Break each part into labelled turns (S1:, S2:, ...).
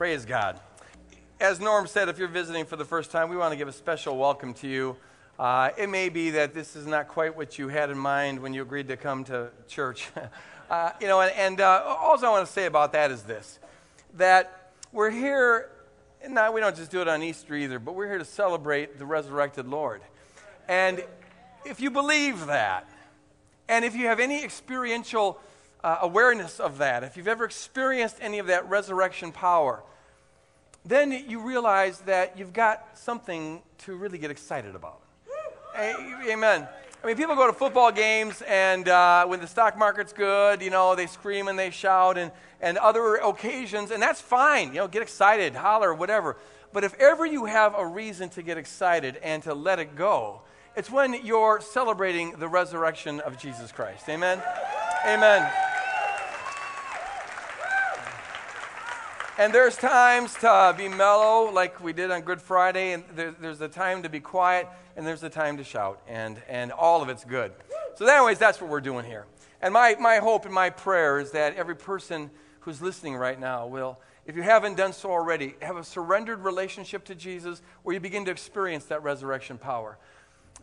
S1: Praise God. As Norm said, if you're visiting for the first time, we want to give a special welcome to you. Uh, it may be that this is not quite what you had in mind when you agreed to come to church. uh, you know, and, and uh, all I want to say about that is this that we're here, now we don't just do it on Easter either, but we're here to celebrate the resurrected Lord. And if you believe that, and if you have any experiential uh, awareness of that, if you've ever experienced any of that resurrection power, then you realize that you've got something to really get excited about. Amen. I mean, people go to football games, and uh, when the stock market's good, you know, they scream and they shout, and, and other occasions, and that's fine. You know, get excited, holler, whatever. But if ever you have a reason to get excited and to let it go, it's when you're celebrating the resurrection of Jesus Christ. Amen? Amen. And there's times to be mellow, like we did on Good Friday, and there, there's a time to be quiet, and there's a time to shout, and, and all of it's good. So, anyways, that's what we're doing here. And my, my hope and my prayer is that every person who's listening right now will, if you haven't done so already, have a surrendered relationship to Jesus where you begin to experience that resurrection power.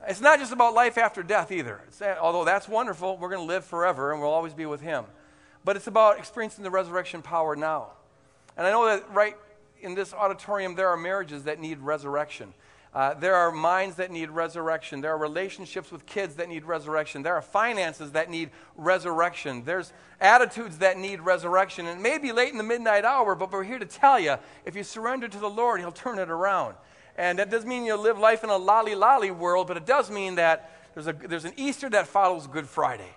S1: It's not just about life after death either. Although that's wonderful, we're going to live forever and we'll always be with Him. But it's about experiencing the resurrection power now. And I know that right in this auditorium, there are marriages that need resurrection. Uh, there are minds that need resurrection. There are relationships with kids that need resurrection. There are finances that need resurrection. There's attitudes that need resurrection. And it may be late in the midnight hour, but we're here to tell you if you surrender to the Lord, He'll turn it around. And that doesn't mean you'll live life in a lolly lolly world, but it does mean that there's, a, there's an Easter that follows Good Friday.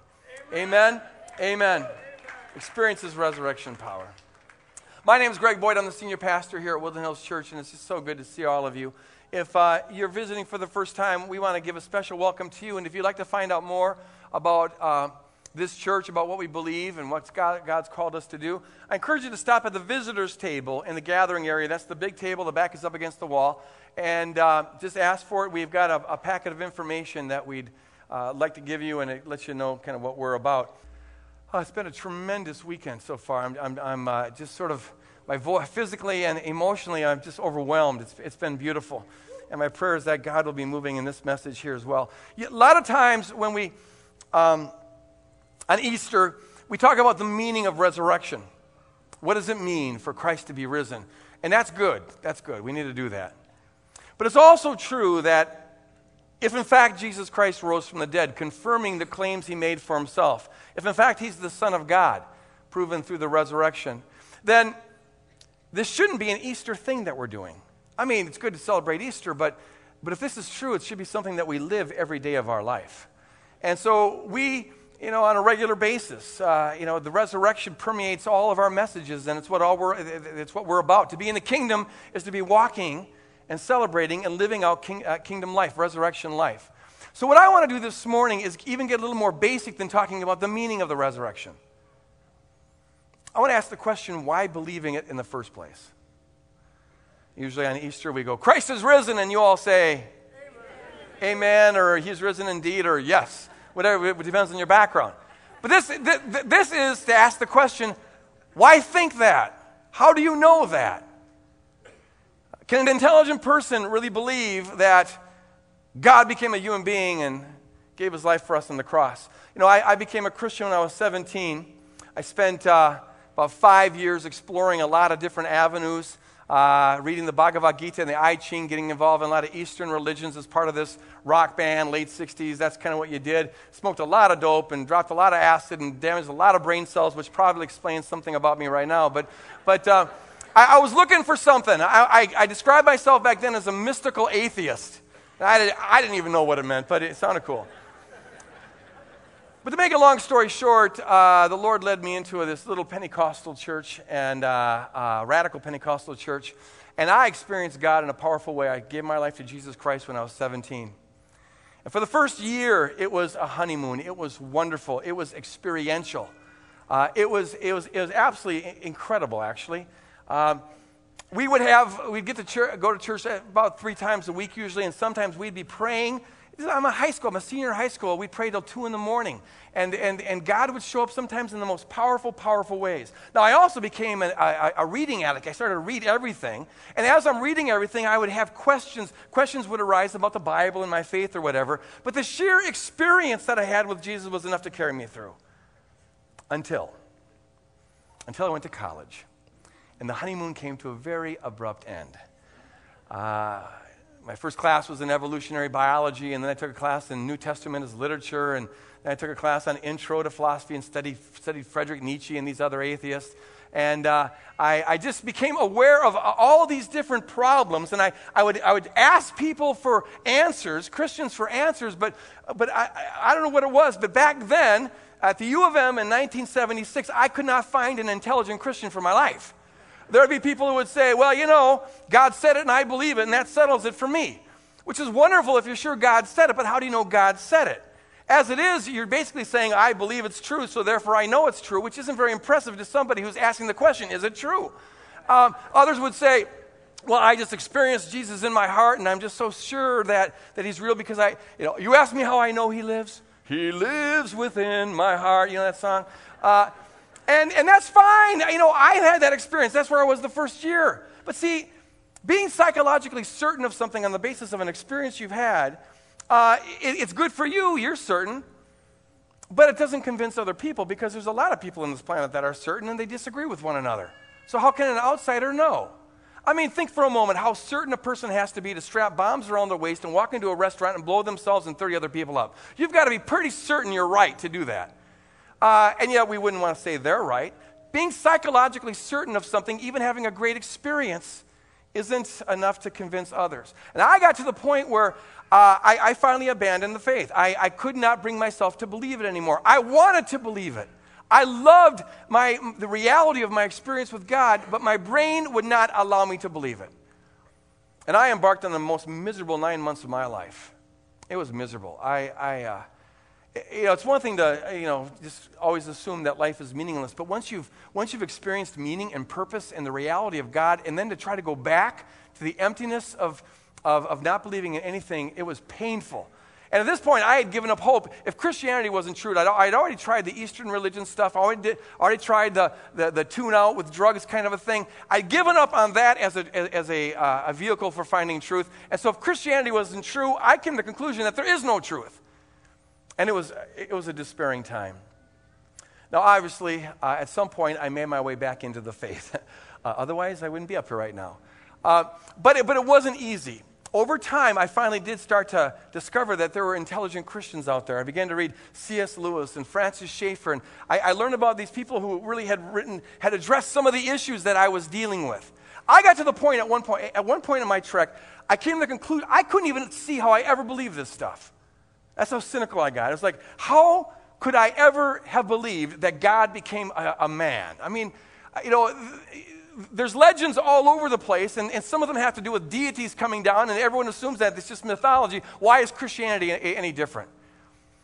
S1: Amen. Amen. Amen. Experiences resurrection power. My name is Greg Boyd. I'm the senior pastor here at Woodland Hills Church, and it's just so good to see all of you. If uh, you're visiting for the first time, we want to give a special welcome to you. And if you'd like to find out more about uh, this church, about what we believe and what God, God's called us to do, I encourage you to stop at the visitors' table in the gathering area. That's the big table. The back is up against the wall. And uh, just ask for it. We've got a, a packet of information that we'd uh, like to give you, and it lets you know kind of what we're about. Oh, it's been a tremendous weekend so far. I'm, I'm, I'm uh, just sort of, my physically and emotionally, I'm just overwhelmed. It's, it's been beautiful. And my prayer is that God will be moving in this message here as well. A lot of times when we, um, on Easter, we talk about the meaning of resurrection. What does it mean for Christ to be risen? And that's good. That's good. We need to do that. But it's also true that if in fact Jesus Christ rose from the dead, confirming the claims he made for himself, if in fact he's the Son of God, proven through the resurrection, then this shouldn't be an Easter thing that we're doing. I mean, it's good to celebrate Easter, but, but if this is true, it should be something that we live every day of our life. And so we, you know, on a regular basis, uh, you know, the resurrection permeates all of our messages, and it's what, all we're, it's what we're about. To be in the kingdom is to be walking and celebrating and living out king, uh, kingdom life, resurrection life. So, what I want to do this morning is even get a little more basic than talking about the meaning of the resurrection. I want to ask the question why believing it in the first place? Usually on Easter, we go, Christ is risen, and you all say, Amen, Amen or He's risen indeed, or yes, whatever, it depends on your background. But this, th- this is to ask the question why think that? How do you know that? Can an intelligent person really believe that God became a human being and gave his life for us on the cross? You know, I, I became a Christian when I was 17. I spent uh, about five years exploring a lot of different avenues. Uh, reading the Bhagavad Gita and the I Ching, getting involved in a lot of Eastern religions as part of this rock band, late 60s. That's kind of what you did. Smoked a lot of dope and dropped a lot of acid and damaged a lot of brain cells, which probably explains something about me right now. But, but uh, I, I was looking for something. I, I, I, described myself back then as a mystical atheist. I, did, I didn't even know what it meant, but it sounded cool. But to make a long story short, uh, the Lord led me into this little Pentecostal church and uh, uh, radical Pentecostal church, and I experienced God in a powerful way. I gave my life to Jesus Christ when I was 17. And for the first year, it was a honeymoon. It was wonderful. It was experiential. Uh, it, was, it, was, it was absolutely incredible, actually. Um, we would have, we'd get to church, go to church about three times a week usually, and sometimes we'd be praying. I'm a high school, I'm a senior high school. We prayed till 2 in the morning. And, and, and God would show up sometimes in the most powerful, powerful ways. Now, I also became a, a, a reading addict. I started to read everything. And as I'm reading everything, I would have questions. Questions would arise about the Bible and my faith or whatever. But the sheer experience that I had with Jesus was enough to carry me through. Until. Until I went to college. And the honeymoon came to a very abrupt end. Uh, my first class was in evolutionary biology, and then I took a class in New Testament as literature, and then I took a class on intro to philosophy and studied, studied Friedrich Nietzsche and these other atheists. And uh, I, I, just became aware of all these different problems, and I, I, would, I would ask people for answers, Christians for answers, but, but I, I don't know what it was. But back then, at the U of M in 1976, I could not find an intelligent Christian for my life. There would be people who would say, well, you know, God said it and I believe it, and that settles it for me. Which is wonderful if you're sure God said it, but how do you know God said it? As it is, you're basically saying, I believe it's true, so therefore I know it's true, which isn't very impressive to somebody who's asking the question, is it true? Um, others would say, well, I just experienced Jesus in my heart, and I'm just so sure that, that he's real because I, you know, you ask me how I know he lives? He lives within my heart. You know that song? Uh, and, and that's fine. You know, I had that experience. That's where I was the first year. But see, being psychologically certain of something on the basis of an experience you've had, uh, it, it's good for you, you're certain, but it doesn't convince other people because there's a lot of people on this planet that are certain and they disagree with one another. So, how can an outsider know? I mean, think for a moment how certain a person has to be to strap bombs around their waist and walk into a restaurant and blow themselves and 30 other people up. You've got to be pretty certain you're right to do that. Uh, and yet we wouldn't want to say they're right. Being psychologically certain of something, even having a great experience, isn't enough to convince others. And I got to the point where uh, I, I, finally abandoned the faith. I, I could not bring myself to believe it anymore. I wanted to believe it. I loved my, the reality of my experience with God, but my brain would not allow me to believe it. And I embarked on the most miserable nine months of my life. It was miserable. I, I, uh, you know, it's one thing to, you know, just always assume that life is meaningless, but once you've, once you've experienced meaning and purpose and the reality of God, and then to try to go back to the emptiness of, of, of not believing in anything, it was painful. And at this point, I had given up hope. If Christianity wasn't true, I'd, I'd already tried the Eastern religion stuff. I already, already tried the, the, the, tune out with drugs kind of a thing. I'd given up on that as a, as a, uh, a vehicle for finding truth. And so if Christianity wasn't true, I came to the conclusion that there is no truth. And it was, it was a despairing time. Now, obviously, uh, at some point, I made my way back into the faith. uh, otherwise, I wouldn't be up here right now. Uh, but, it, but it wasn't easy. Over time, I finally did start to discover that there were intelligent Christians out there. I began to read C.S. Lewis and Francis Schaeffer, and I, I learned about these people who really had written, had addressed some of the issues that I was dealing with. I got to the point at one point, at one point in my trek, I came to the conclusion I couldn't even see how I ever believed this stuff. That's how cynical I got. It was like, how could I ever have believed that God became a, a man? I mean, you know, there's legends all over the place, and, and, some of them have to do with deities coming down, and everyone assumes that it's just mythology. Why is Christianity any different?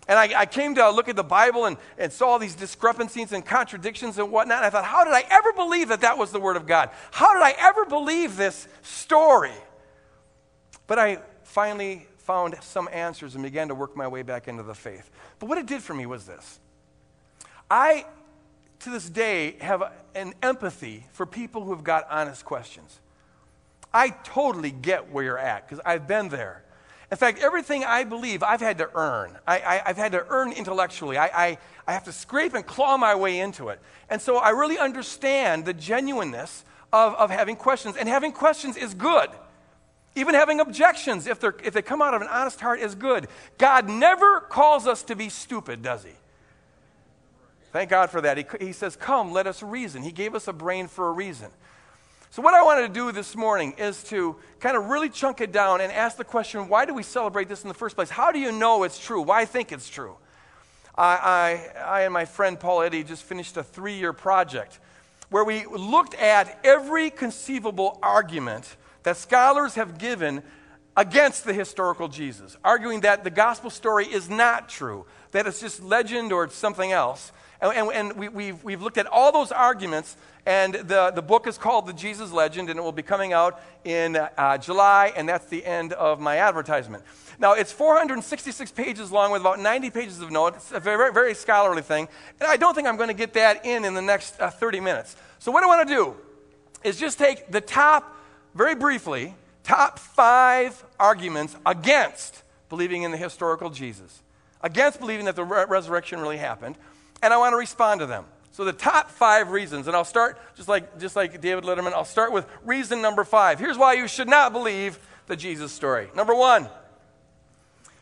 S1: And I, I came to look at the Bible and, and saw all these discrepancies and contradictions and whatnot. And I thought, how did I ever believe that that was the Word of God? How did I ever believe this story? But I finally found some answers and began to work my way back into the faith. But what it did for me was this I, to this day, have an empathy for people who have got honest questions. I totally get where you're at because I've been there. In fact, everything I believe, I've had to earn. I, have had to earn intellectually. I, I, I have to scrape and claw my way into it. And so I really understand the genuineness of, of having questions. And having questions is good. Even having objections, if, if they come out of an honest heart, is good. God never calls us to be stupid, does He? Thank God for that. He, he says, Come, let us reason. He gave us a brain for a reason. So, what I wanted to do this morning is to kind of really chunk it down and ask the question why do we celebrate this in the first place? How do you know it's true? Why think it's true? I, I, I and my friend Paul Eddy just finished a three year project where we looked at every conceivable argument that scholars have given against the historical Jesus, arguing that the gospel story is not true, that it's just legend or it's something else. And, and, and we, we've, we've looked at all those arguments, and the, the book is called The Jesus Legend, and it will be coming out in uh, July, and that's the end of my advertisement. Now, it's 466 pages long with about 90 pages of notes. It's a very, very scholarly thing, and I don't think I'm going to get that in in the next uh, 30 minutes. So, what I want to do is just take the top, very briefly, top five arguments against believing in the historical Jesus, against believing that the re- resurrection really happened and I want to respond to them. So the top five reasons, and I'll start just like just like David Letterman. I'll start with reason number five. Here's why you should not believe the Jesus story. Number one,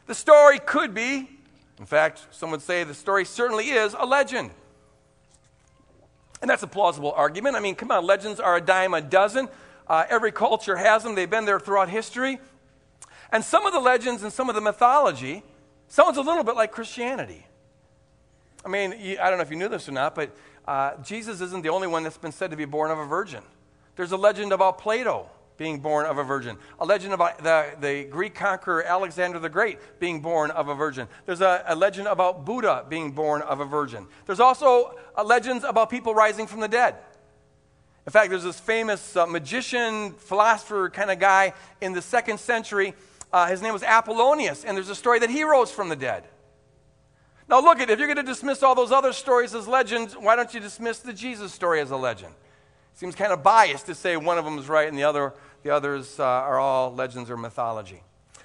S1: the story could be, in fact, some would say the story certainly is a legend. And that's a plausible argument. I mean, come on, legends are a dime a dozen. Uh, every culture has them. They've been there throughout history. And some of the legends and some of the mythology sounds a little bit like Christianity. I mean, I don't know if you knew this or not, but uh, Jesus isn't the only one that's been said to be born of a virgin. There's a legend about Plato being born of a virgin, a legend about the, the Greek conqueror Alexander the Great being born of a virgin. There's a, a legend about Buddha being born of a virgin. There's also uh, legends about people rising from the dead. In fact, there's this famous uh, magician, philosopher kind of guy in the second century. Uh, his name was Apollonius, and there's a story that he rose from the dead. Now, look at if you're going to dismiss all those other stories as legends, why don't you dismiss the Jesus story as a legend? It seems kind of biased to say one of them is right and the other, the others uh, are all legends or mythology.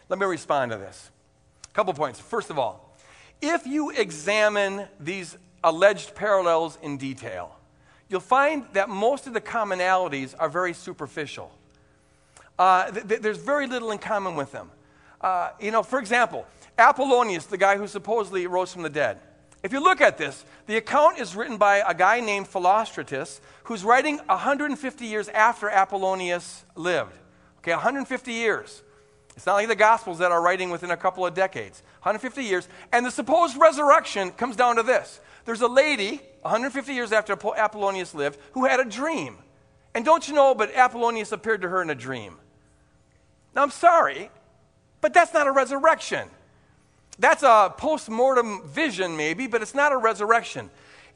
S1: Let me respond to this. A couple points. First of all, if you examine these alleged parallels in detail, you'll find that most of the commonalities are very superficial. Uh, th- th- there's very little in common with them. Uh, you know, for example, Apollonius, the guy who supposedly rose from the dead. If you look at this, the account is written by a guy named Philostratus, who's writing 150 years after Apollonius lived. Okay, 150 years. It's not like the Gospels that are writing within a couple of decades. 150 years. And the supposed resurrection comes down to this there's a lady, 150 years after Apollonius lived, who had a dream. And don't you know, but Apollonius appeared to her in a dream. Now, I'm sorry, but that's not a resurrection. That's a post mortem vision, maybe, but it's not a resurrection.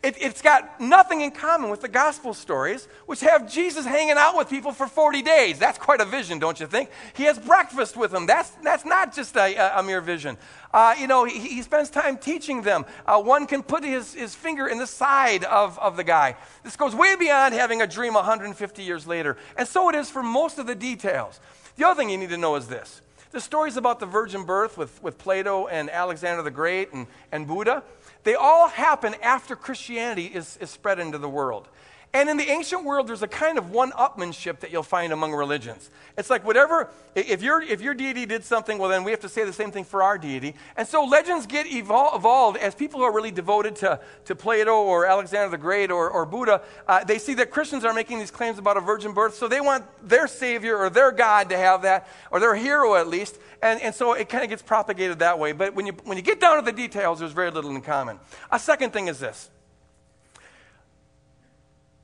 S1: It, has got nothing in common with the gospel stories, which have Jesus hanging out with people for 40 days. That's quite a vision, don't you think? He has breakfast with them. That's, that's not just a, a, mere vision. Uh, you know, he, he, spends time teaching them. Uh, one can put his, his finger in the side of, of the guy. This goes way beyond having a dream 150 years later. And so it is for most of the details. The other thing you need to know is this the stories about the virgin birth with, with Plato and Alexander the Great and, and Buddha, they all happen after Christianity is, is spread into the world. And in the ancient world, there's a kind of one upmanship that you'll find among religions. It's like whatever, if, your if your deity did something, well, then we have to say the same thing for our deity. And so legends get evol- evolved as people who are really devoted to, to Plato or Alexander the Great or, or Buddha. Uh, they see that Christians are making these claims about a virgin birth, so they want their savior or their God to have that, or their hero at least. And, and so it kind of gets propagated that way. But when you, when you get down to the details, there's very little in common. A second thing is this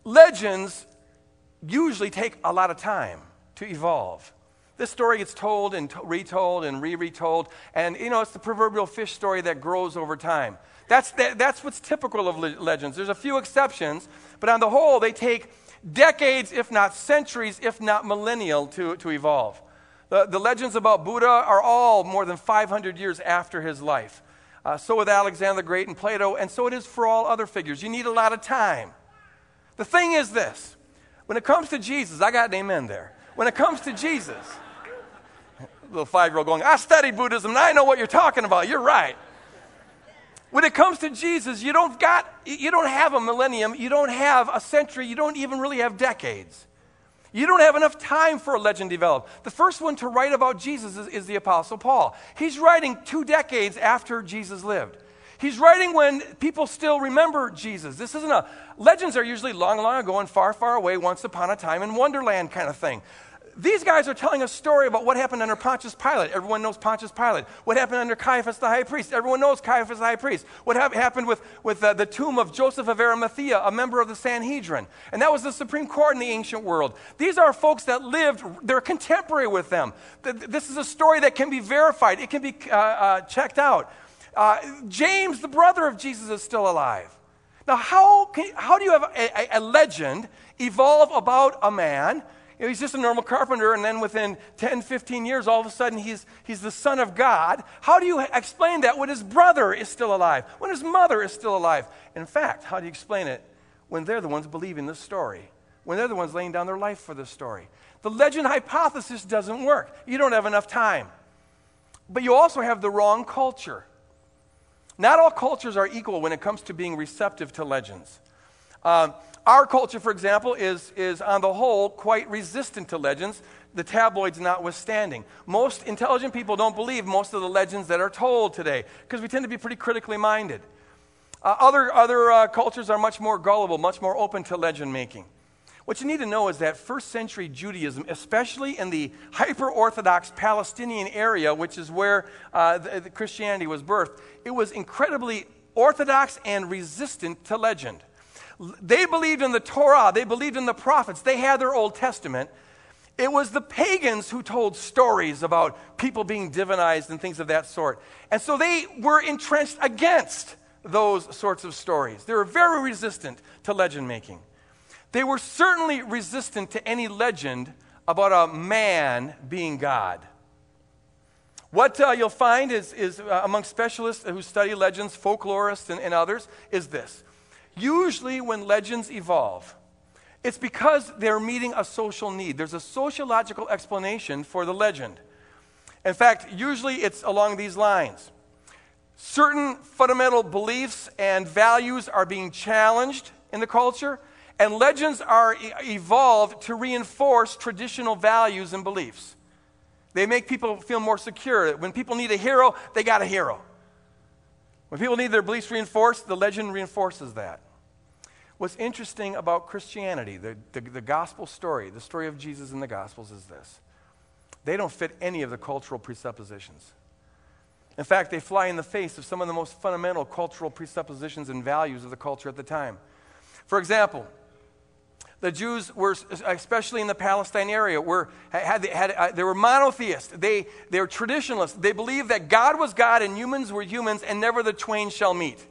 S1: legends usually take a lot of time to evolve. This story gets told and retold and re retold, and you know, it's the proverbial fish story that grows over time. That's, that, that's what's typical of le- legends. There's a few exceptions, but on the whole, they take decades, if not centuries, if not millennial, to, to evolve. The, the legends about Buddha are all more than 500 years after his life. Uh, so with Alexander the Great and Plato, and so it is for all other figures. You need a lot of time. The thing is this when it comes to Jesus, I got an amen there. When it comes to Jesus, little five year old going, I studied Buddhism and I know what you're talking about. You're right. When it comes to Jesus, you don't got you don't have a millennium, you don't have a century, you don't even really have decades. You don't have enough time for a legend to develop. The first one to write about Jesus is, is the Apostle Paul. He's writing two decades after Jesus lived. He's writing when people still remember Jesus. This isn't a, legends are usually long, long ago and far, far away, once upon a time in Wonderland kind of thing. These guys are telling a story about what happened under Pontius Pilate. Everyone knows Pontius Pilate. What happened under Caiaphas the high priest. Everyone knows Caiaphas the high priest. What ha- happened with, with uh, the tomb of Joseph of Arimathea, a member of the Sanhedrin. And that was the Supreme Court in the ancient world. These are folks that lived, they're contemporary with them. This is a story that can be verified, it can be uh, uh, checked out. Uh, James, the brother of Jesus, is still alive. Now, how, can, how do you have a, a, a legend evolve about a man? You know, he's just a normal carpenter, and then within 10, 15 years, all of a sudden, he's, he's the son of God. How do you explain that when his brother is still alive, when his mother is still alive? In fact, how do you explain it when they're the ones believing the story, when they're the ones laying down their life for the story? The legend hypothesis doesn't work. You don't have enough time. But you also have the wrong culture. Not all cultures are equal when it comes to being receptive to legends. Uh, our culture, for example, is, is on the whole quite resistant to legends, the tabloids notwithstanding. Most intelligent people don't believe most of the legends that are told today because we tend to be pretty critically minded. Uh, other other uh, cultures are much more gullible, much more open to legend making. What you need to know is that first century Judaism, especially in the hyper Orthodox Palestinian area, which is where uh, the, the Christianity was birthed, it was incredibly orthodox and resistant to legend. They believed in the Torah, they believed in the prophets, they had their Old Testament. It was the pagans who told stories about people being divinized and things of that sort. And so they were entrenched against those sorts of stories. They were very resistant to legend making. They were certainly resistant to any legend about a man being God. What uh, you'll find is, is uh, among specialists who study legends, folklorists, and, and others, is this. Usually, when legends evolve, it's because they're meeting a social need. There's a sociological explanation for the legend. In fact, usually it's along these lines certain fundamental beliefs and values are being challenged in the culture, and legends are evolved to reinforce traditional values and beliefs. They make people feel more secure. When people need a hero, they got a hero. When people need their beliefs reinforced, the legend reinforces that. What's interesting about Christianity, the, the, the, gospel story, the story of Jesus in the gospels, is this they don't fit any of the cultural presuppositions. In fact, they fly in the face of some of the most fundamental cultural presuppositions and values of the culture at the time. For example, the Jews were, especially in the Palestine area, were, had, had, uh, they were monotheists. They, they were traditionalists. They believed that God was God and humans were humans and never the twain shall meet.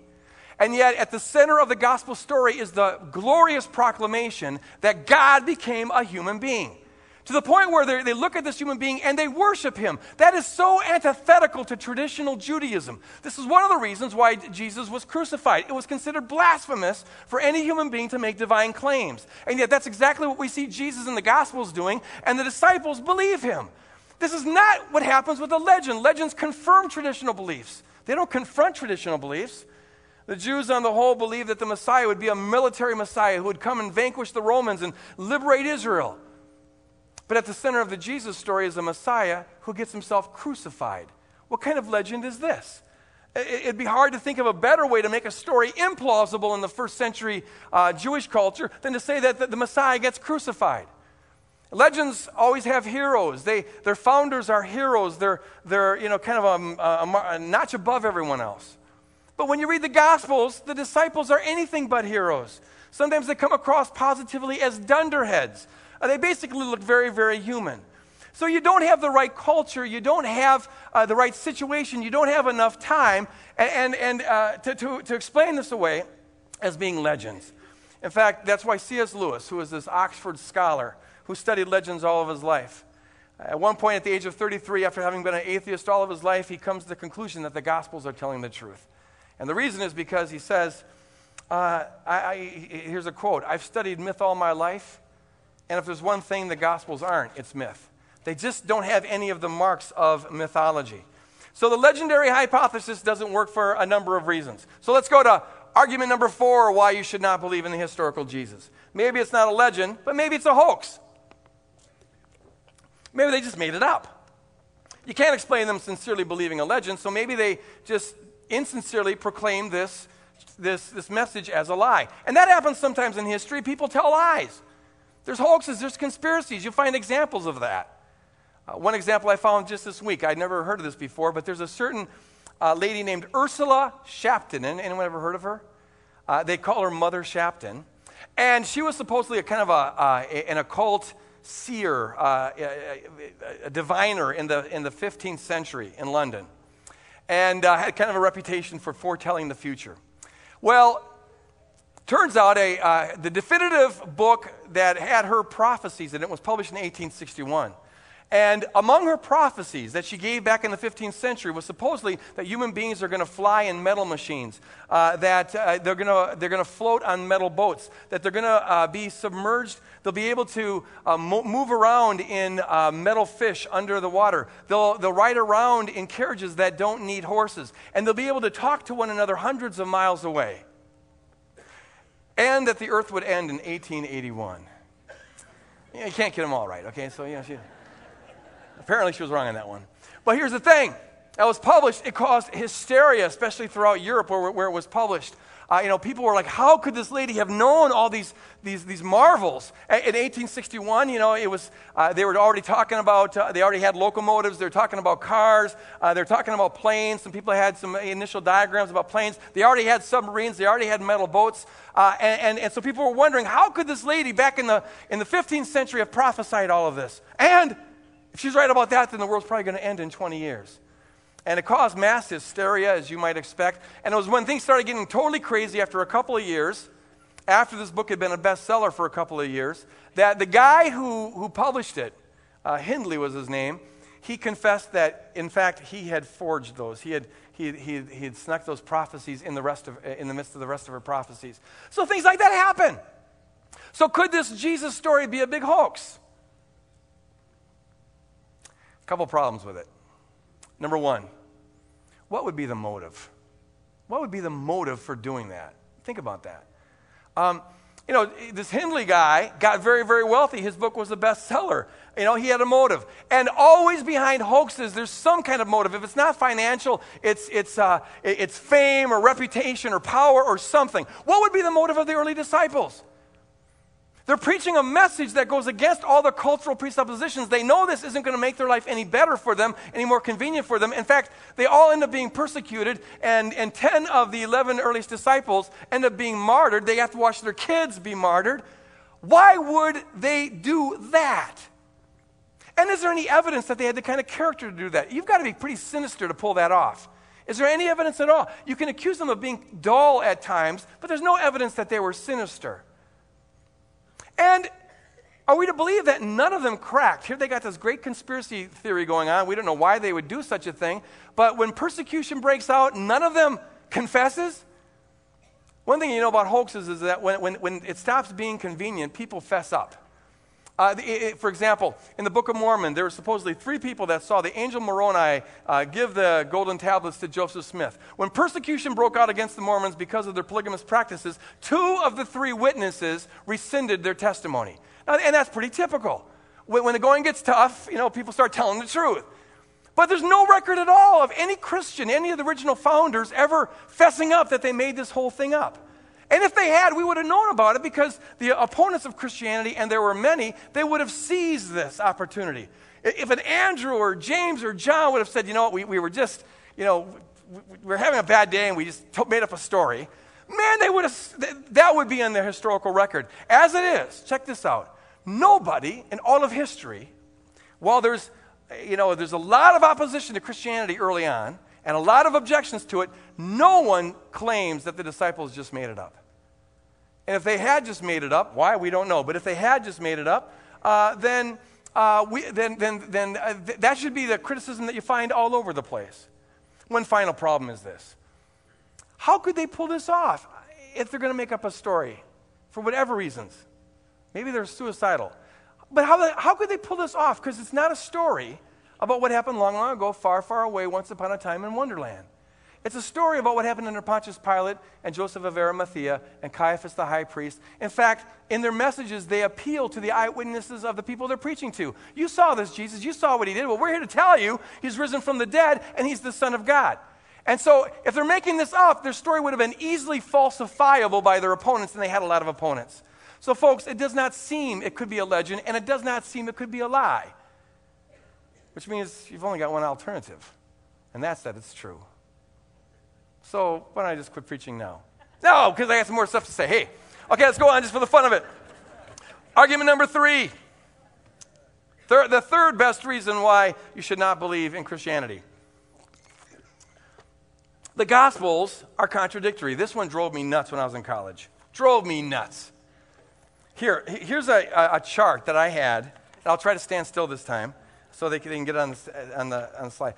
S1: And yet, at the center of the gospel story is the glorious proclamation that God became a human being to the point where they look at this human being and they worship him. That is so antithetical to traditional Judaism. This is one of the reasons why Jesus was crucified. It was considered blasphemous for any human being to make divine claims. And yet, that's exactly what we see Jesus in the Gospels doing, and the disciples believe him. This is not what happens with a legend. Legends confirm traditional beliefs, they don't confront traditional beliefs. The Jews, on the whole, believed that the Messiah would be a military Messiah who would come and vanquish the Romans and liberate Israel. But at the center of the Jesus story is a Messiah who gets himself crucified. What kind of legend is this? It'd be hard to think of a better way to make a story implausible in the first century uh, Jewish culture than to say that the Messiah gets crucified. Legends always have heroes. They, their founders are heroes. They're, they're you know, kind of a, a, a notch above everyone else. But when you read the Gospels, the disciples are anything but heroes. Sometimes they come across positively as dunderheads. Uh, they basically look very, very human. So you don't have the right culture, you don't have uh, the right situation, you don't have enough time and, and, uh, to, to, to explain this away as being legends. In fact, that's why C.S. Lewis, who is this Oxford scholar who studied legends all of his life, at one point at the age of 33, after having been an atheist all of his life, he comes to the conclusion that the Gospels are telling the truth. And the reason is because he says, uh, I, I, here's a quote I've studied myth all my life, and if there's one thing the Gospels aren't, it's myth. They just don't have any of the marks of mythology. So the legendary hypothesis doesn't work for a number of reasons. So let's go to argument number four why you should not believe in the historical Jesus. Maybe it's not a legend, but maybe it's a hoax. Maybe they just made it up. You can't explain them sincerely believing a legend, so maybe they just insincerely proclaim this, this, this message as a lie. And that happens sometimes in history. People tell lies. There's hoaxes, there's conspiracies. You'll find examples of that. Uh, one example I found just this week, I'd never heard of this before, but there's a certain uh, lady named Ursula Shipton. Anyone ever heard of her? Uh, they call her Mother Shipton. And she was supposedly a kind of a, uh, an occult seer, uh, a, a, diviner in the, in the 15th century in London, and uh, had kind of a reputation for foretelling the future. Well, Turns out a, uh, the definitive book that had her prophecies in it was published in 1861. And among her prophecies that she gave back in the 15th century was supposedly that human beings are going to fly in metal machines, uh, that uh, they're going to they're to float on metal boats, that they're going to uh, be submerged. They'll be able to uh, mo- move around in uh, metal fish under the water. They'll, they'll ride around in carriages that don't need horses. And they'll be able to talk to one another hundreds of miles away. And that the earth would end in 1881. You can't get them all right, okay? So, yeah, she. Apparently, she was wrong on that one. But here's the thing that was published, it caused hysteria, especially throughout Europe where, where it was published. Uh, you know, people were like, how could this lady have known all these, these, these marvels? In 1861, you know, it was, uh, they were already talking about, uh, they already had locomotives, they were talking about cars, uh, they were talking about planes. Some people had some initial diagrams about planes. They already had submarines, they already had metal boats. Uh, and, and, and so people were wondering, how could this lady back in the, in the 15th century have prophesied all of this? And if she's right about that, then the world's probably going to end in 20 years. And it caused mass hysteria, as you might expect. And it was when things started getting totally crazy after a couple of years, after this book had been a bestseller for a couple of years, that the guy who, who published it, uh, Hindley was his name, he confessed that, in fact, he had forged those. He had, he, he, he had snuck those prophecies in the, rest of, in the midst of the rest of her prophecies. So things like that happen. So could this Jesus story be a big hoax? A couple problems with it. Number one, what would be the motive? What would be the motive for doing that? Think about that. Um, you know, this Hindley guy got very, very wealthy. His book was a bestseller. You know, he had a motive. And always behind hoaxes, there's some kind of motive. If it's not financial, it's, it's, uh, it's fame or reputation or power or something. What would be the motive of the early disciples? They're preaching a message that goes against all the cultural presuppositions. They know this isn't going to make their life any better for them, any more convenient for them. In fact, they all end up being persecuted, and, and 10 of the 11 earliest disciples end up being martyred. They have to watch their kids be martyred. Why would they do that? And is there any evidence that they had the kind of character to do that? You've got to be pretty sinister to pull that off. Is there any evidence at all? You can accuse them of being dull at times, but there's no evidence that they were sinister. And are we to believe that none of them cracked? Here they got this great conspiracy theory going on. We don't know why they would do such a thing. But when persecution breaks out, none of them confesses. One thing you know about hoaxes is that when, when, when it stops being convenient, people fess up. Uh, it, for example, in the Book of Mormon, there were supposedly three people that saw the angel Moroni uh, give the golden tablets to Joseph Smith. When persecution broke out against the Mormons because of their polygamous practices, two of the three witnesses rescinded their testimony. Now, and that's pretty typical. When, when the going gets tough, you know, people start telling the truth. But there's no record at all of any Christian, any of the original founders, ever fessing up that they made this whole thing up. And if they had, we would have known about it because the opponents of Christianity, and there were many, they would have seized this opportunity. If an Andrew or James or John would have said, you know what, we, we were just, you know, we were having a bad day and we just made up a story, man, they would have, that would be in the historical record. As it is, check this out. Nobody in all of history, while there's, you know, there's a lot of opposition to Christianity early on, and a lot of objections to it, no one claims that the disciples just made it up. And if they had just made it up, why, we don't know. But if they had just made it up, uh, then, uh, we, then, then, then uh, th- that should be the criticism that you find all over the place. One final problem is this How could they pull this off if they're going to make up a story for whatever reasons? Maybe they're suicidal. But how, how could they pull this off? Because it's not a story about what happened long, long ago, far, far away, once upon a time in Wonderland. It's a story about what happened under Pontius Pilate and Joseph of Arimathea and Caiaphas the high priest. In fact, in their messages, they appeal to the eyewitnesses of the people they're preaching to. You saw this, Jesus. You saw what he did. Well, we're here to tell you he's risen from the dead and he's the Son of God. And so, if they're making this up, their story would have been easily falsifiable by their opponents, and they had a lot of opponents. So, folks, it does not seem it could be a legend, and it does not seem it could be a lie which means you've only got one alternative, and that's that it's true. So why don't I just quit preaching now? No, because I got some more stuff to say. Hey, okay, let's go on just for the fun of it. Argument number three. The third best reason why you should not believe in Christianity. The Gospels are contradictory. This one drove me nuts when I was in college Drove me nuts. Here, here's a, a chart that I had, I'll try to stand still this time so they can, they can get it on the, on, the, on the slide.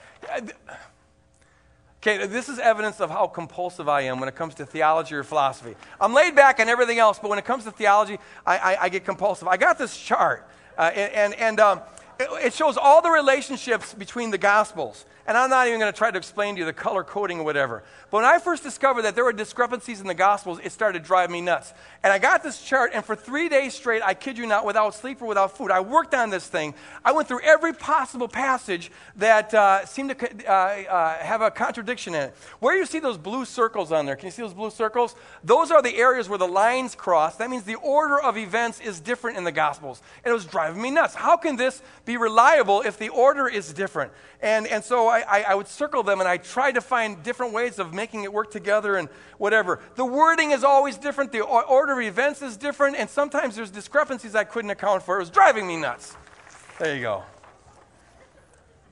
S1: Okay, this is evidence of how compulsive I am when it comes to theology or philosophy. I'm laid back on everything else, but when it comes to theology, I, I, I get compulsive. I got this chart, uh, and, and, um, it, shows all the relationships between the Gospels. And I'm not even going to try to explain to you the color coding or whatever. But when I first discovered that there were discrepancies in the Gospels, it started driving me nuts. And I got this chart, and for three days straight, I kid you not, without sleep or without food, I worked on this thing. I went through every possible passage that uh, seemed to uh, uh, have a contradiction in it. Where you see those blue circles on there, can you see those blue circles? Those are the areas where the lines cross. That means the order of events is different in the Gospels. And it was driving me nuts. How can this be reliable if the order is different? And, and so I, I, I would circle them and I tried to find different ways of making it work together and whatever. The wording is always different, the order of events is different, and sometimes there's discrepancies I couldn't account for. It was driving me nuts. There you go.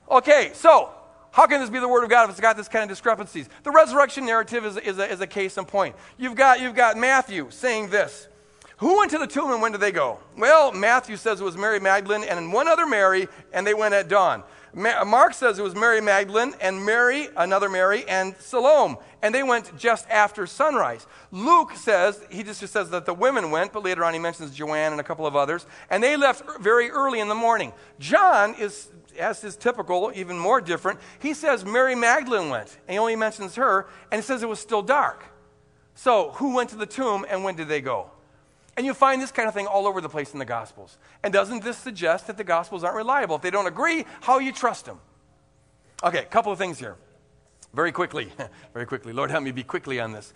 S1: Okay, so how can this be the Word of God if it's got this kind of discrepancies? The resurrection narrative is, is, a, is a case in point. You've got, you've got Matthew saying this. Who went to the tomb and when did they go? Well, Matthew says it was Mary Magdalene and one other Mary, and they went at dawn. Mark says it was Mary Magdalene and Mary, another Mary, and Salome. And they went just after sunrise. Luke says, he just says that the women went, but later on he mentions Joanne and a couple of others. And they left very early in the morning. John is, as is typical, even more different. He says Mary Magdalene went. And he only mentions her, and he says it was still dark. So, who went to the tomb and when did they go? And you find this kind of thing all over the place in the Gospels. And doesn't this suggest that the Gospels aren't reliable? If they don't agree, how you trust them? Okay, a couple of things here. Very quickly, very quickly. Lord, help me be quickly on this.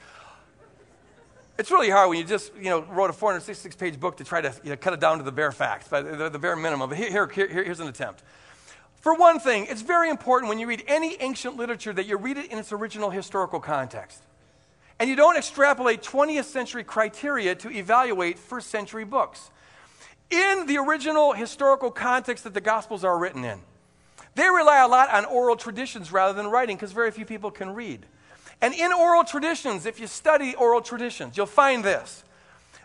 S1: It's really hard when you just, you know, wrote a 466 page book to try to you know, cut it down to the bare facts, the, the bare minimum. But here, here, here's an attempt. For one thing, it's very important when you read any ancient literature that you read it in its original historical context. And you don't extrapolate 20th century criteria to evaluate first century books. In the original historical context that the Gospels are written in, they rely a lot on oral traditions rather than writing because very few people can read. And in oral traditions, if you study oral traditions, you'll find this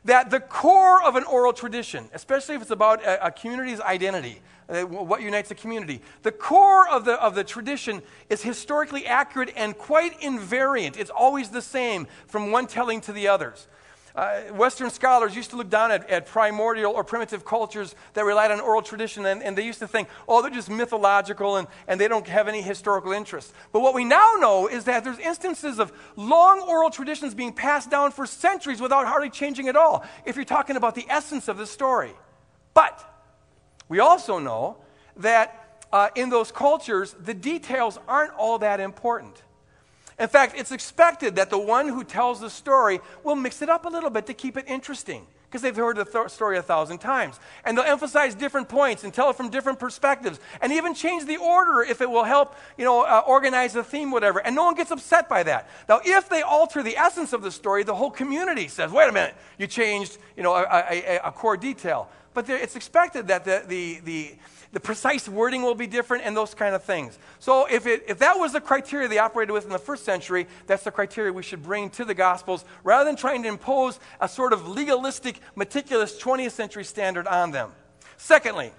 S1: that the core of an oral tradition, especially if it's about a, a community's identity, uh, what unites a community, the core of the, of the tradition is historically accurate and quite invariant. It's always the same from one telling to the others. Uh, Western scholars used to look down at, at, primordial or primitive cultures that relied on oral tradition, and, and, they used to think, oh, they're just mythological and, and they don't have any historical interest. But what we now know is that there's instances of long oral traditions being passed down for centuries without hardly changing at all, if you're talking about the essence of the story. But we also know that uh, in those cultures, the details aren't all that important. In fact, it's expected that the one who tells the story will mix it up a little bit to keep it interesting because they've heard the th- story a thousand times. And they'll emphasize different points and tell it from different perspectives and even change the order if it will help, you know, uh, organize the theme, whatever. And no one gets upset by that. Now, if they alter the essence of the story, the whole community says, wait a minute, you changed, you know, a, a, a core detail. But it's expected that the, the, the the precise wording will be different and those kind of things. So if, it, if that was the criteria they operated with in the first century, that's the criteria we should bring to the Gospels rather than trying to impose a sort of legalistic, meticulous 20th century standard on them. Secondly,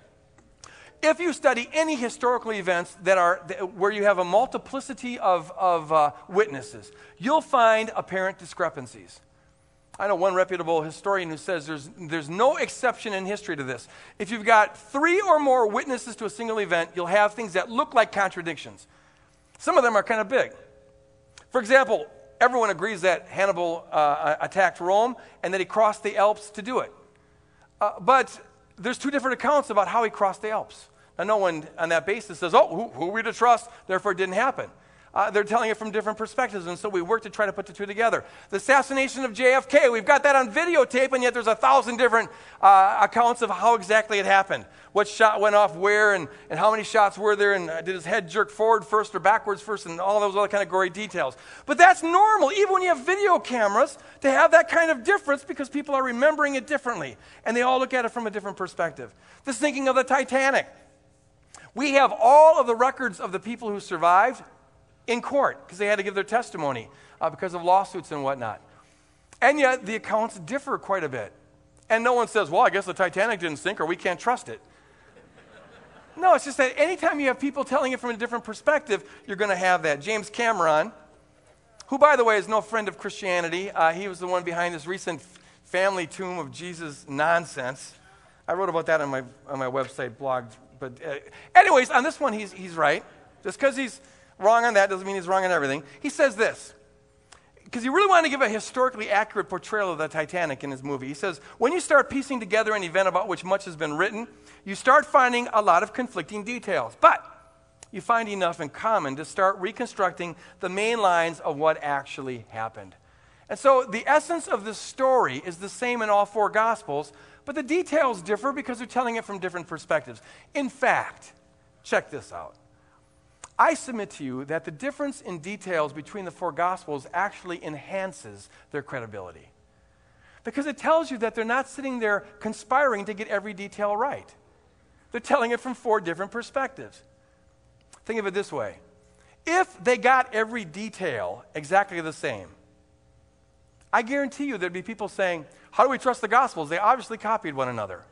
S1: if you study any historical events that are where you have a multiplicity of, of uh, witnesses, you'll find apparent discrepancies. I know one reputable historian who says there's, there's no exception in history to this. If you've got three or more witnesses to a single event, you'll have things that look like contradictions. Some of them are kind of big. For example, everyone agrees that Hannibal uh, attacked Rome and that he crossed the Alps to do it. Uh, but there's two different accounts about how he crossed the Alps. Now, no one on that basis says, oh, who, who are we to trust? Therefore, it didn't happen. Uh, they're telling it from different perspectives, and so we work to try to put the two together. The assassination of JFK, we've got that on videotape, and yet there's a thousand different uh, accounts of how exactly it happened. What shot went off where, and, and how many shots were there, and uh, did his head jerk forward first or backwards first, and all those other kind of gory details. But that's normal, even when you have video cameras, to have that kind of difference because people are remembering it differently, and they all look at it from a different perspective. The sinking of the Titanic. We have all of the records of the people who survived in court because they had to give their testimony uh, because of lawsuits and whatnot. And yet, the accounts differ quite a bit. And no one says, well, I guess the Titanic didn't sink or we can't trust it. No, it's just that anytime you have people telling it from a different perspective, you're going to have that. James Cameron, who, by the way, is no friend of Christianity, uh, he was the one behind this recent family tomb of Jesus nonsense. I wrote about that on my, on my website blog. But, uh, anyways, on this one, he's, he's right. Just because he's wrong on that doesn't mean he's wrong on everything. He says this because he really wanted to give a historically accurate portrayal of the Titanic in his movie. He says, when you start piecing together an event about which much has been written, you start finding a lot of conflicting details. But you find enough in common to start reconstructing the main lines of what actually happened. And so the essence of the story is the same in all four Gospels, but the details differ because they're telling it from different perspectives. In fact, check this out. I submit to you that the difference in details between the four Gospels actually enhances their credibility. Because it tells you that they're not sitting there conspiring to get every detail right. They're telling it from four different perspectives. Think of it this way if they got every detail exactly the same, I guarantee you there'd be people saying, How do we trust the Gospels? They obviously copied one another.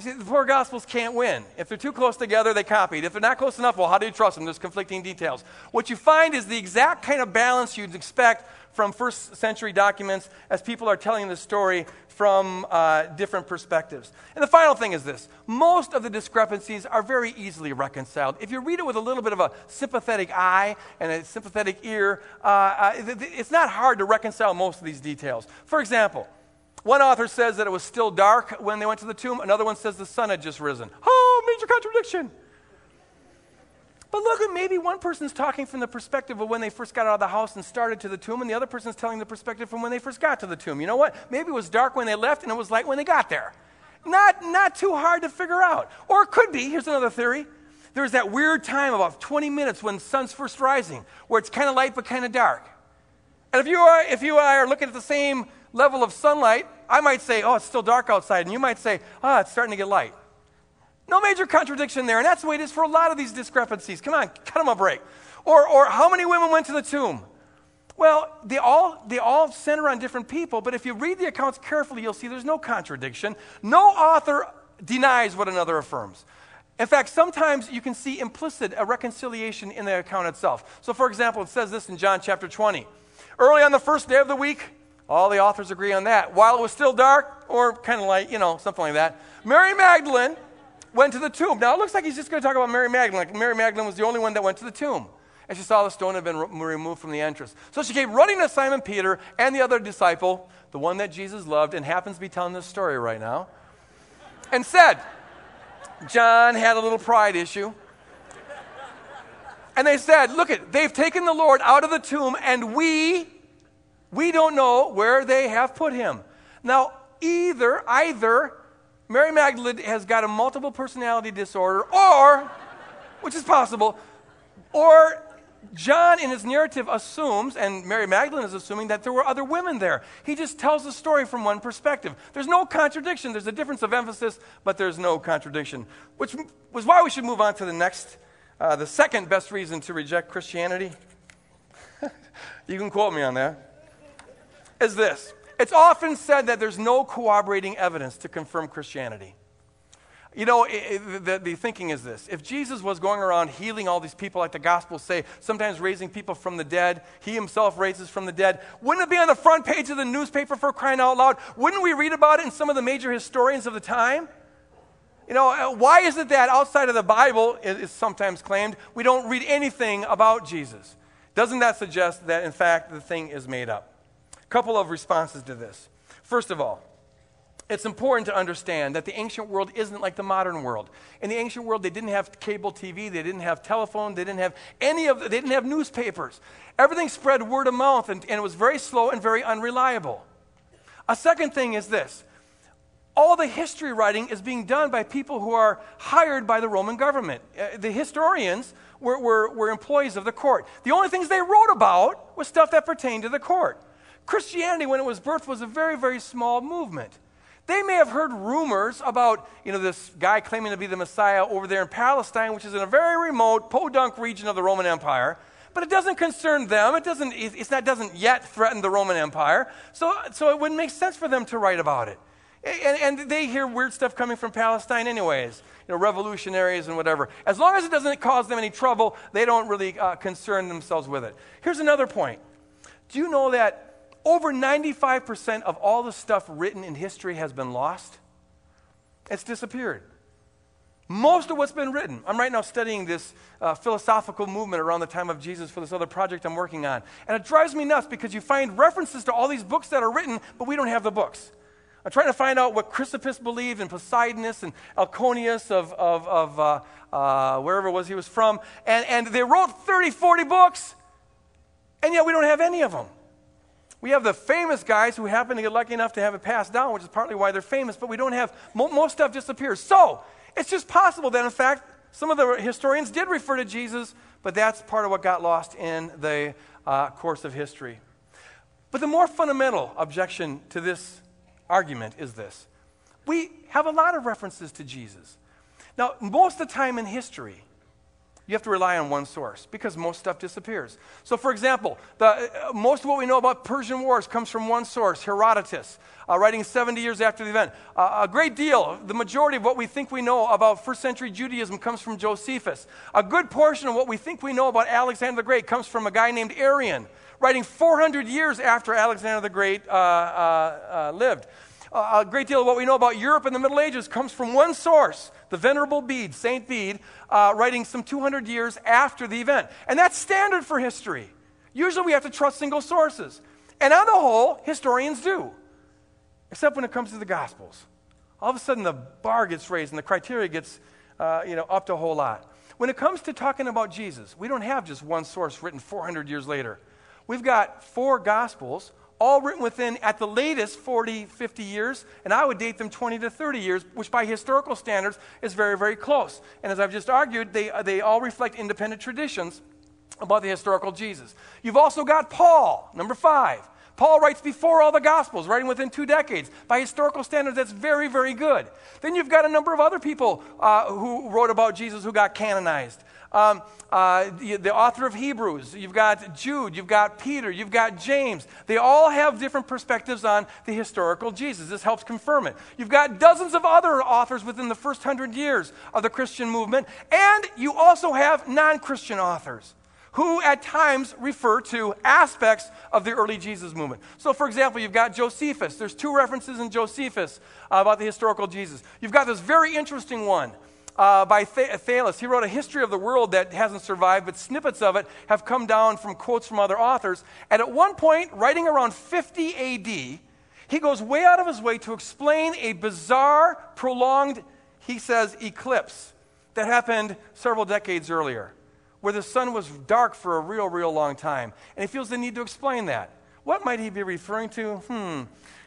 S1: You see, the four Gospels can't win. If they're too close together, they copied. If they're not close enough, well, how do you trust them? There's conflicting details. What you find is the exact kind of balance you'd expect from first century documents as people are telling the story from uh, different perspectives. And the final thing is this most of the discrepancies are very easily reconciled. If you read it with a little bit of a sympathetic eye and a sympathetic ear, uh, uh, it's not hard to reconcile most of these details. For example, one author says that it was still dark when they went to the tomb. Another one says the sun had just risen. Oh, major contradiction. But look, maybe one person's talking from the perspective of when they first got out of the house and started to the tomb, and the other person's telling the perspective from when they first got to the tomb. You know what? Maybe it was dark when they left and it was light when they got there. Not, not too hard to figure out. Or it could be, here's another theory. There's that weird time, about 20 minutes when the sun's first rising, where it's kind of light but kind of dark. And if you, are, if you and I are looking at the same level of sunlight, I might say, oh, it's still dark outside. And you might say, ah, oh, it's starting to get light. No major contradiction there. And that's the way it is for a lot of these discrepancies. Come on, cut them a break. Or, or how many women went to the tomb? Well, they all, they all center on different people, but if you read the accounts carefully, you'll see there's no contradiction. No author denies what another affirms. In fact, sometimes you can see implicit a reconciliation in the account itself. So, for example, it says this in John chapter 20. Early on the first day of the week, all the authors agree on that. While it was still dark, or kind of like, you know, something like that, Mary Magdalene went to the tomb. Now, it looks like he's just going to talk about Mary Magdalene. Like Mary Magdalene was the only one that went to the tomb. And she saw the stone had been re- removed from the entrance. So she came running to Simon Peter and the other disciple, the one that Jesus loved, and happens to be telling this story right now, and said, John had a little pride issue. And they said, Look it, they've taken the Lord out of the tomb, and we we don't know where they have put him. Now, either, either Mary Magdalene has got a multiple personality disorder, or, which is possible, or John in his narrative assumes, and Mary Magdalene is assuming, that there were other women there. He just tells the story from one perspective. There's no contradiction. There's a difference of emphasis, but there's no contradiction, which was why we should move on to the next, uh, the second best reason to reject Christianity. you can quote me on that is this it's often said that there's no corroborating evidence to confirm Christianity. You know, it, it, the, the thinking is this if Jesus was going around healing all these people, like the Gospels say, sometimes raising people from the dead, he himself raises from the dead, wouldn't it be on the front page of the newspaper for crying out loud? Wouldn't we read about it in some of the major historians of the time? You know, uh, why is it that outside of the Bible, it is sometimes claimed, we don't read anything about Jesus? Doesn't that suggest that, in fact, the thing is made up? Couple of responses to this. First of all, it's important to understand that the ancient world isn't like the modern world. In the ancient world, they didn't have cable TV, they didn't have telephone, they didn't have any of, they didn't have newspapers. Everything spread word of mouth, and, and it was very slow and very unreliable. A second thing is this all the history writing is being done by people who are hired by the Roman government. Uh, the historians were, were, were employees of the court. The only things they wrote about was stuff that pertained to the court. Christianity, when it was birthed, was a very, very small movement. They may have heard rumors about, you know, this guy claiming to be the Messiah over there in Palestine, which is in a very remote, podunk region of the Roman Empire. but it doesn't concern them. It doesn't, it's not, doesn't yet threaten the Roman Empire. So, so it wouldn't make sense for them to write about it. And, and they hear weird stuff coming from Palestine, anyways, you know, revolutionaries and whatever. As long as it doesn't cause them any trouble, they don't really uh, concern themselves with it. Here's another point Do you know that over 95% of all the stuff written in history has been lost? It's disappeared. Most of what's been written. I'm right now studying this uh, philosophical movement around the time of Jesus for this other project I'm working on. And it drives me nuts because you find references to all these books that are written, but we don't have the books. I'm trying to find out what Chrysippus believed and Posidonius and Alconius of, of, of uh, uh, wherever it was he was from. And, and they wrote 30, 40 books, and yet we don't have any of them. We have the famous guys who happen to get lucky enough to have it passed down, which is partly why they're famous, but we don't have, most stuff disappears. So, it's just possible that, in fact, some of the historians did refer to Jesus, but that's part of what got lost in the uh, course of history. But the more fundamental objection to this argument is this we have a lot of references to Jesus. Now, most of the time in history, you have to rely on one source because most stuff disappears. So, for example, the, uh, most of what we know about Persian wars comes from one source, Herodotus, uh, writing 70 years after the event. Uh, a great deal, the majority of what we think we know about first century Judaism comes from Josephus. A good portion of what we think we know about Alexander the Great comes from a guy named Arrian, writing 400 years after Alexander the Great uh, uh, uh, lived a great deal of what we know about Europe in the Middle Ages comes from one source, the Venerable Bede, Saint Bede, uh, writing some 200 years after the event. And that's standard for history. Usually we have to trust single sources. And on the whole, historians do, except when it comes to the Gospels. All of a sudden, the bar gets raised and the criteria gets uh, you know, upped a whole lot. When it comes to talking about Jesus, we don't have just one source written 400 years later. We've got four Gospels all written within, at the latest, 40, 50 years, and I would date them 20 to 30 years, which by historical standards is very, very close. And as I've just argued, they, they all reflect independent traditions about the historical Jesus. You've also got Paul, number five. Paul writes before all the Gospels, writing within two decades. By historical standards, that's very, very good. Then you've got a number of other people uh, who wrote about Jesus who got canonized. Um, uh, the, author of Hebrews, you've got Jude, you've got Peter, you've got James. They all have different perspectives on the historical Jesus. This helps confirm it. You've got dozens of other authors within the first hundred years of the Christian movement, and you also have non Christian authors who at times refer to aspects of the early Jesus movement. So, for example, you've got Josephus. There's two references in Josephus about the historical Jesus. You've got this very interesting one uh, by Thallus. He wrote a history of the world that hasn't survived, but snippets of it have come down from quotes from other authors. And at one point, writing around 50 AD, he goes way out of his way to explain a bizarre, prolonged, he says, eclipse that happened several decades earlier, where the sun was dark for a real, real long time. And he feels the need to explain that. What might he be referring to? Hmm.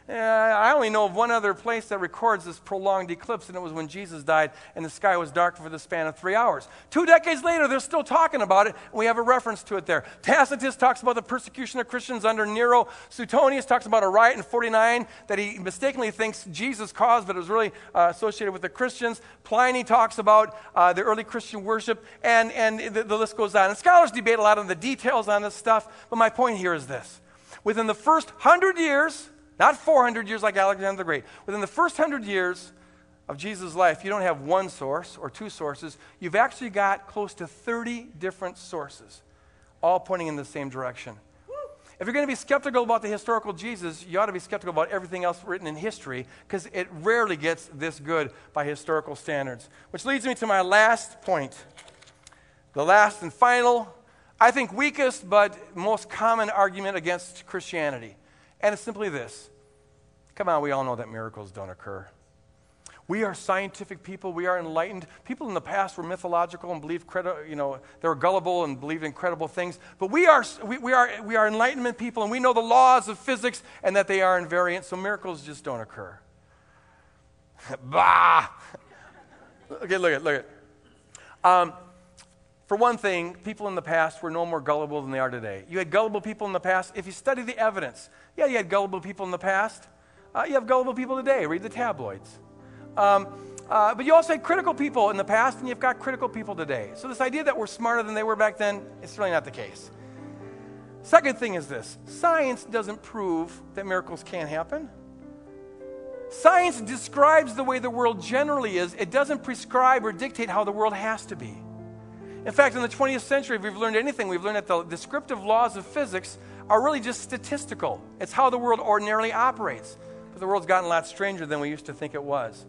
S1: Uh, I only know of one other place that records this prolonged eclipse, and it was when Jesus died and the sky was dark for the span of three hours. Two decades later, they're still talking about it, and we have a reference to it there. Tacitus talks about the persecution of Christians under Nero. Suetonius talks about a riot in 49 that he mistakenly thinks Jesus caused, but it was really uh, associated with the Christians. Pliny talks about uh, the early Christian worship, and, and the, the list goes on. And scholars debate a lot on the details on this stuff, but my point here is this. Within the first hundred years, not 400 years like Alexander the Great. Within the first 100 years of Jesus' life, you don't have one source or two sources. You've actually got close to 30 different sources, all pointing in the same direction. If you're going to be skeptical about the historical Jesus, you ought to be skeptical about everything else written in history because it rarely gets this good by historical standards. Which leads me to my last point. The last and final, I think weakest but most common argument against Christianity. And it's simply this come on, we all know that miracles don't occur. We are scientific people. We are enlightened. People in the past were mythological and believed, credi- you know, they were gullible and believed incredible things. But we are, we, we, are, we are enlightenment people, and we know the laws of physics and that they are invariant, so miracles just don't occur. bah! okay, look at, look at. Um, for one thing, people in the past were no more gullible than they are today. You had gullible people in the past. If you study the evidence, yeah, you had gullible people in the past. Uh, you have gullible people today. Read the tabloids. Um, Uh, but you also had critical people in the past, and you've got critical people today. So, this idea that we're smarter than they were back then, it's really not the case. Second thing is this science doesn't prove that miracles can't happen. Science describes the way the world generally is, it doesn't prescribe or dictate how the world has to be. In fact, in the 20th century, if we've learned anything, we've learned that the descriptive laws of physics are really just statistical. It's how the world ordinarily operates. But the world's gotten a lot stranger than we used to think it was.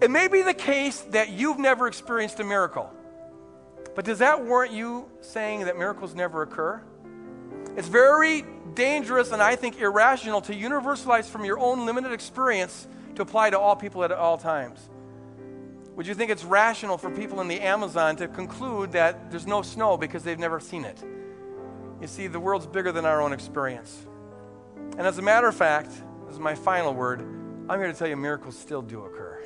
S1: It may be the case that you've never experienced a miracle. But does that warrant you saying that miracles never occur? It's very dangerous and I think irrational to universalize from your own limited experience to apply to all people at all times. Would you think it's rational for people in the Amazon to conclude that there's no snow because they've never seen it? You see, the world's bigger than our own experience. And as a matter of fact, this is my final word, I'm here to tell you miracles still do occur.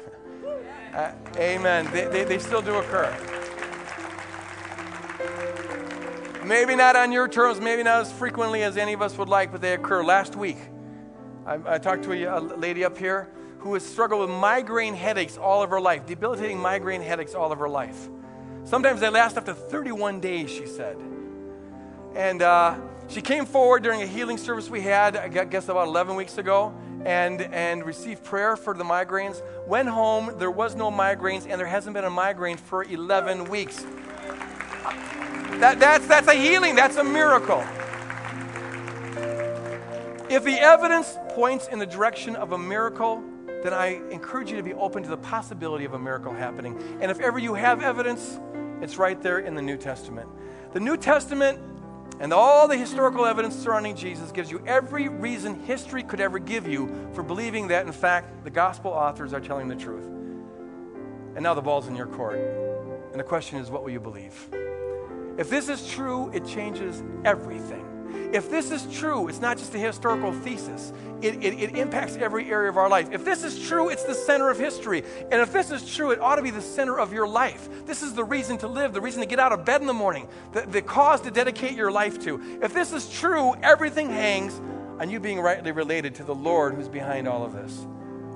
S1: uh, amen. They, they, they still do occur. Maybe not on your terms, maybe not as frequently as any of us would like, but they occur. Last week, I, I talked to a, a lady up here who has struggled with migraine headaches all of her life, debilitating migraine headaches all of her life. Sometimes they last up to 31 days, she said. And uh, she came forward during a healing service we had, I guess about 11 weeks ago, and, and received prayer for the migraines. Went home, there was no migraines, and there hasn't been a migraine for 11 weeks. That, that's, that's a healing, that's a miracle. If the evidence points in the direction of a miracle, then I encourage you to be open to the possibility of a miracle happening. And if ever you have evidence, it's right there in the New Testament. The New Testament and all the historical evidence surrounding Jesus gives you every reason history could ever give you for believing that, in fact, the gospel authors are telling the truth. And now the ball's in your court. And the question is, what will you believe? If this is true, it changes everything. If this is true, it's not just a historical thesis, it, it, it, impacts every area of our life. If this is true, it's the center of history. And if this is true, it ought to be the center of your life. This is the reason to live, the reason to get out of bed in the morning, the, the cause to dedicate your life to. If this is true, everything hangs on you being rightly related to the Lord who's behind all of this.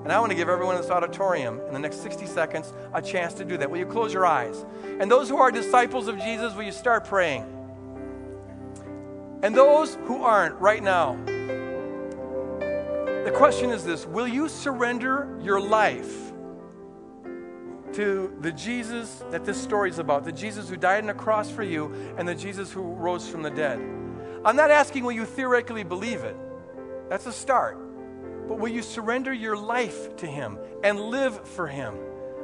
S1: And I want to give everyone in this auditorium in the next 60 seconds a chance to do that. Will you close your eyes? And those who are disciples of Jesus, will you start praying? And those who aren't right now, the question is this Will you surrender your life to the Jesus that this story is about? The Jesus who died on the cross for you and the Jesus who rose from the dead. I'm not asking will you theoretically believe it, that's a start. But will you surrender your life to Him and live for Him?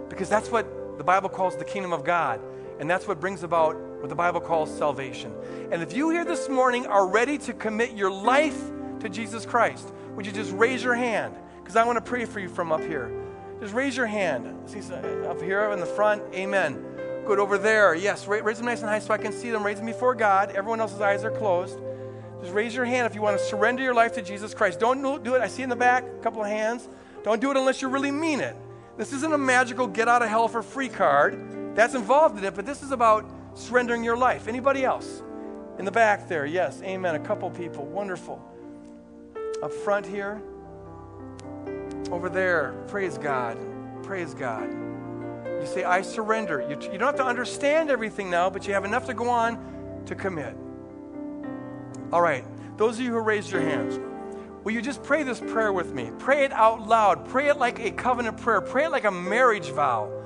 S1: Because that's what the Bible calls the kingdom of God. And that's what brings about what the Bible calls salvation. And if you here this morning are ready to commit your life to Jesus Christ, would you just raise your hand? Because I want to pray for you from up here. Just raise your hand. See uh, up here in the front. Amen. Good over there. Yes, raise them nice and high so I can see them. Raise them before God. Everyone else's eyes are closed. Just raise your hand if you want to surrender your life to Jesus Christ. Don't do it. I see in the back a couple of hands. Don't do it unless you really mean it. This isn't a magical get out of hell for free card. That's involved in it, but this is about surrendering your life. Anybody else? In the back there, yes, amen. A couple people, wonderful. Up front here, over there, praise God, praise God. You say, I surrender. You, you don't have to understand everything now, but you have enough to go on to commit. All right, those of you who raised your hands, will you just pray this prayer with me? Pray it out loud. Pray it like a covenant prayer. Pray it like a marriage vow.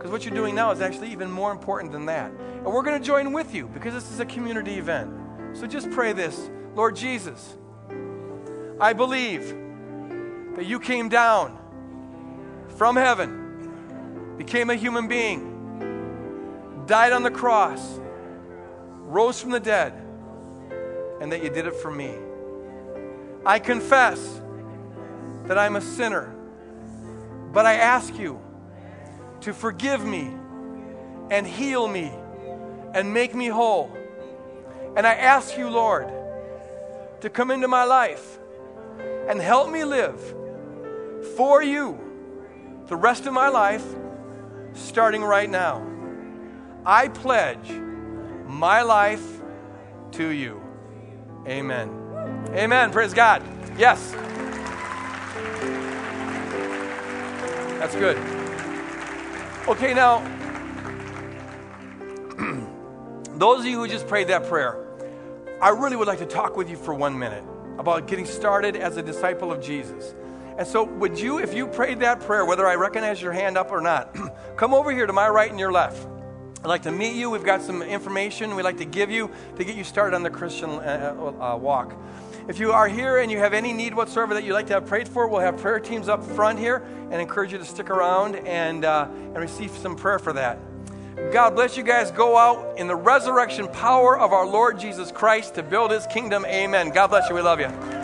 S1: Because what you're doing now is actually even more important than that. And we're going to join with you because this is a community event. So just pray this Lord Jesus, I believe that you came down from heaven, became a human being, died on the cross, rose from the dead, and that you did it for me. I confess that I'm a sinner, but I ask you to forgive me and heal me and make me whole. And I ask you, Lord, to come into my life and help me live for you the rest of my life, starting right now. I pledge my life to you. Amen. Amen. Praise God. Yes. That's good. Okay, now, those of you who just prayed that prayer, I really would like to talk with you for one minute about getting started as a disciple of Jesus. And so, would you, if you prayed that prayer, whether I recognize your hand up or not, come over here to my right and your left. I'd like to meet you. We've got some information we'd like to give you to get you started on the Christian uh, uh, uh, walk. If you are here and you have any need whatsoever that you'd like to have prayed for, we'll have prayer teams up front here and encourage you to stick around and, uh, and receive some prayer for that. God bless you guys. Go out in the resurrection power of our Lord Jesus Christ to build his kingdom. Amen. God bless you. We love you.